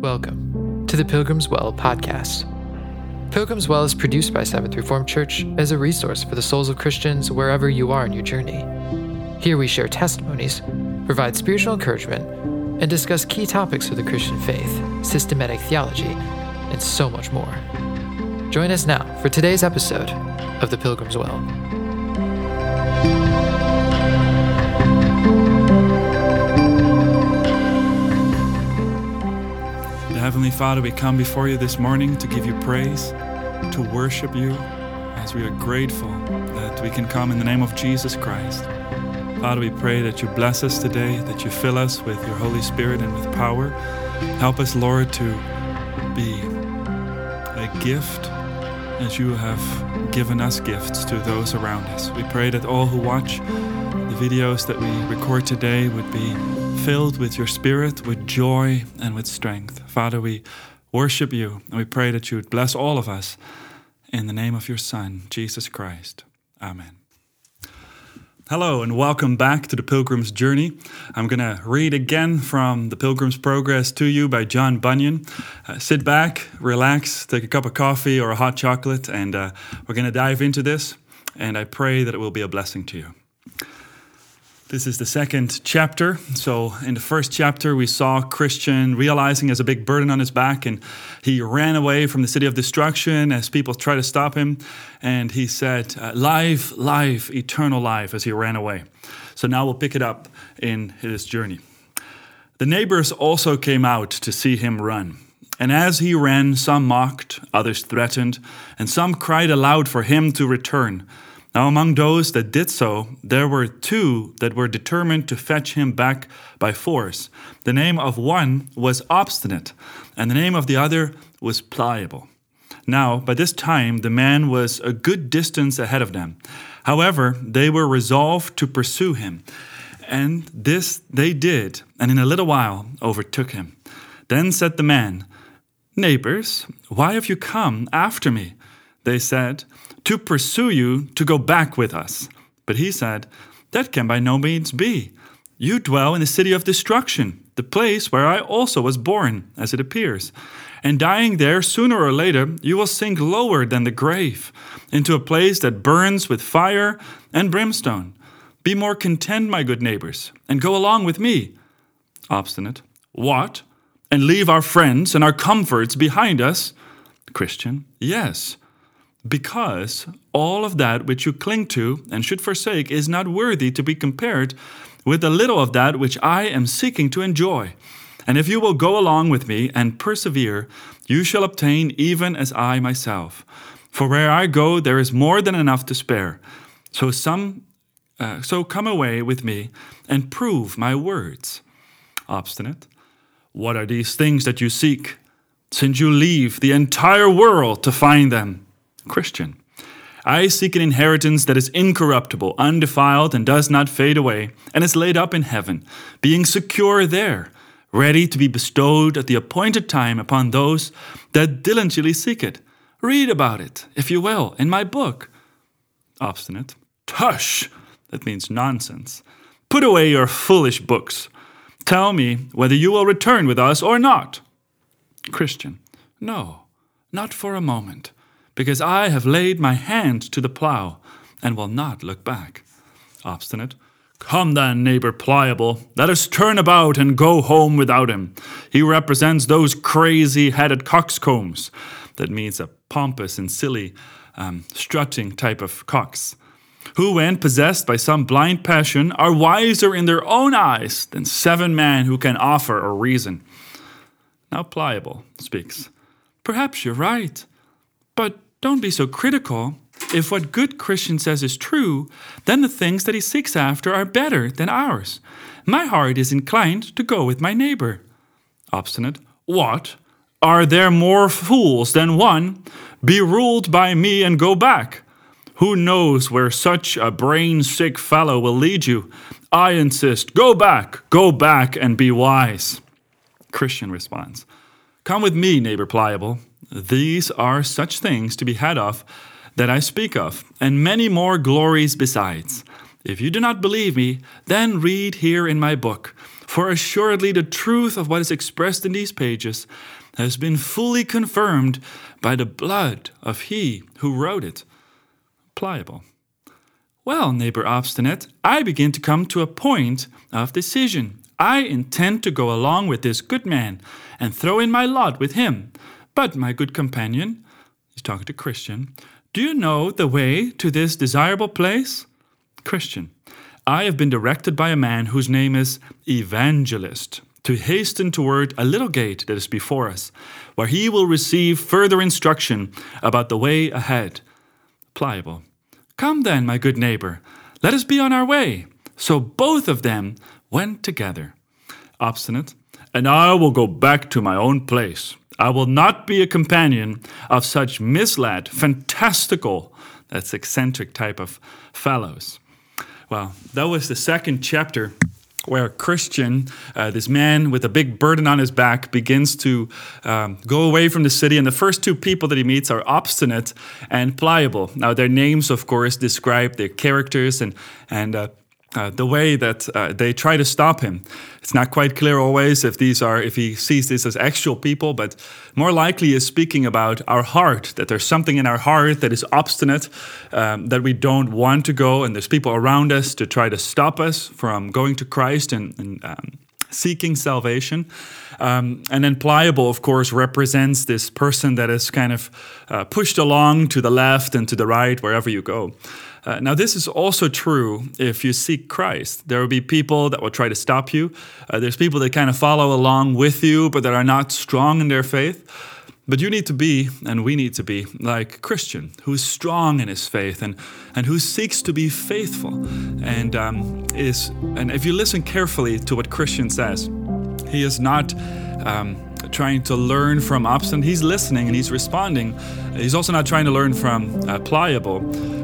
Welcome to the Pilgrim's Well podcast. Pilgrim's Well is produced by Seventh Reformed Church as a resource for the souls of Christians wherever you are in your journey. Here we share testimonies, provide spiritual encouragement, and discuss key topics of the Christian faith, systematic theology, and so much more. Join us now for today's episode of The Pilgrim's Well. Heavenly Father, we come before you this morning to give you praise, to worship you, as we are grateful that we can come in the name of Jesus Christ. Father, we pray that you bless us today, that you fill us with your Holy Spirit and with power. Help us, Lord, to be a gift as you have given us gifts to those around us. We pray that all who watch the videos that we record today would be filled with your spirit, with joy, and with strength. Father, we worship you and we pray that you would bless all of us in the name of your Son, Jesus Christ. Amen. Hello, and welcome back to the Pilgrim's Journey. I'm going to read again from The Pilgrim's Progress to you by John Bunyan. Uh, sit back, relax, take a cup of coffee or a hot chocolate, and uh, we're going to dive into this. And I pray that it will be a blessing to you. This is the second chapter. So, in the first chapter, we saw Christian realizing has a big burden on his back, and he ran away from the city of destruction as people tried to stop him. And he said, uh, Life, life, eternal life, as he ran away. So, now we'll pick it up in his journey. The neighbors also came out to see him run. And as he ran, some mocked, others threatened, and some cried aloud for him to return. Now, among those that did so, there were two that were determined to fetch him back by force. The name of one was Obstinate, and the name of the other was Pliable. Now, by this time, the man was a good distance ahead of them. However, they were resolved to pursue him. And this they did, and in a little while overtook him. Then said the man, Neighbors, why have you come after me? They said, to pursue you to go back with us. But he said, That can by no means be. You dwell in the city of destruction, the place where I also was born, as it appears. And dying there, sooner or later, you will sink lower than the grave, into a place that burns with fire and brimstone. Be more content, my good neighbors, and go along with me. Obstinate. What? And leave our friends and our comforts behind us? Christian. Yes because all of that which you cling to and should forsake is not worthy to be compared with the little of that which I am seeking to enjoy. And if you will go along with me and persevere, you shall obtain even as I myself. For where I go, there is more than enough to spare. So some, uh, so come away with me and prove my words. Obstinate. What are these things that you seek? Since you leave the entire world to find them. Christian. I seek an inheritance that is incorruptible, undefiled, and does not fade away, and is laid up in heaven, being secure there, ready to be bestowed at the appointed time upon those that diligently seek it. Read about it, if you will, in my book. Obstinate. Tush! That means nonsense. Put away your foolish books. Tell me whether you will return with us or not. Christian. No, not for a moment because I have laid my hand to the plough and will not look back. Obstinate. Come then, neighbor pliable, let us turn about and go home without him. He represents those crazy headed coxcombs. That means a pompous and silly, um, strutting type of cocks, who, when possessed by some blind passion, are wiser in their own eyes than seven men who can offer a reason. Now, Pliable speaks. Perhaps you're right, but don't be so critical. If what good Christian says is true, then the things that he seeks after are better than ours. My heart is inclined to go with my neighbor. Obstinate. What? Are there more fools than one? Be ruled by me and go back. Who knows where such a brain sick fellow will lead you? I insist, go back, go back and be wise. Christian responds, Come with me, neighbor pliable. These are such things to be had of that I speak of, and many more glories besides. If you do not believe me, then read here in my book. For assuredly the truth of what is expressed in these pages has been fully confirmed by the blood of he who wrote it. Pliable. Well, neighbor obstinate, I begin to come to a point of decision. I intend to go along with this good man and throw in my lot with him. But, my good companion, he's talking to Christian, do you know the way to this desirable place? Christian, I have been directed by a man whose name is Evangelist to hasten toward a little gate that is before us, where he will receive further instruction about the way ahead. Pliable. Come then, my good neighbor, let us be on our way. So both of them went together. Obstinate. And I will go back to my own place. I will not be a companion of such misled, fantastical, that's eccentric type of fellows. Well, that was the second chapter where Christian, uh, this man with a big burden on his back, begins to um, go away from the city. And the first two people that he meets are obstinate and pliable. Now, their names, of course, describe their characters and, and uh, uh, the way that uh, they try to stop him. It's not quite clear always if these are if he sees this as actual people, but more likely is speaking about our heart. That there's something in our heart that is obstinate, um, that we don't want to go, and there's people around us to try to stop us from going to Christ and, and um, seeking salvation. Um, and then pliable, of course, represents this person that is kind of uh, pushed along to the left and to the right wherever you go. Uh, now, this is also true if you seek Christ. There will be people that will try to stop you. Uh, there's people that kind of follow along with you, but that are not strong in their faith. But you need to be, and we need to be, like Christian, who is strong in his faith and, and who seeks to be faithful. And um, is and if you listen carefully to what Christian says, he is not um, trying to learn from obstinate. He's listening and he's responding. He's also not trying to learn from uh, pliable,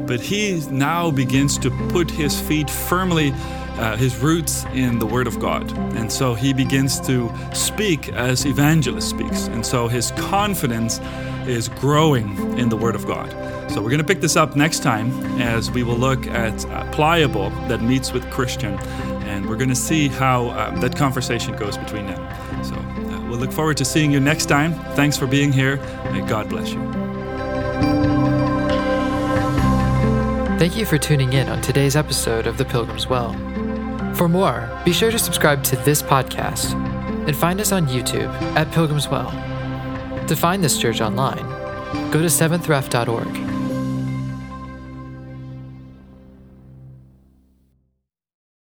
but he now begins to put his feet firmly, uh, his roots in the Word of God. And so he begins to speak as evangelist speaks. And so his confidence is growing in the Word of God. So we're going to pick this up next time as we will look at uh, pliable that meets with Christian. And we're going to see how uh, that conversation goes between them. So we'll look forward to seeing you next time. Thanks for being here. May God bless you. Thank you for tuning in on today's episode of The Pilgrim's Well. For more, be sure to subscribe to this podcast and find us on YouTube at Pilgrim's Well. To find this church online, go to seventhref.org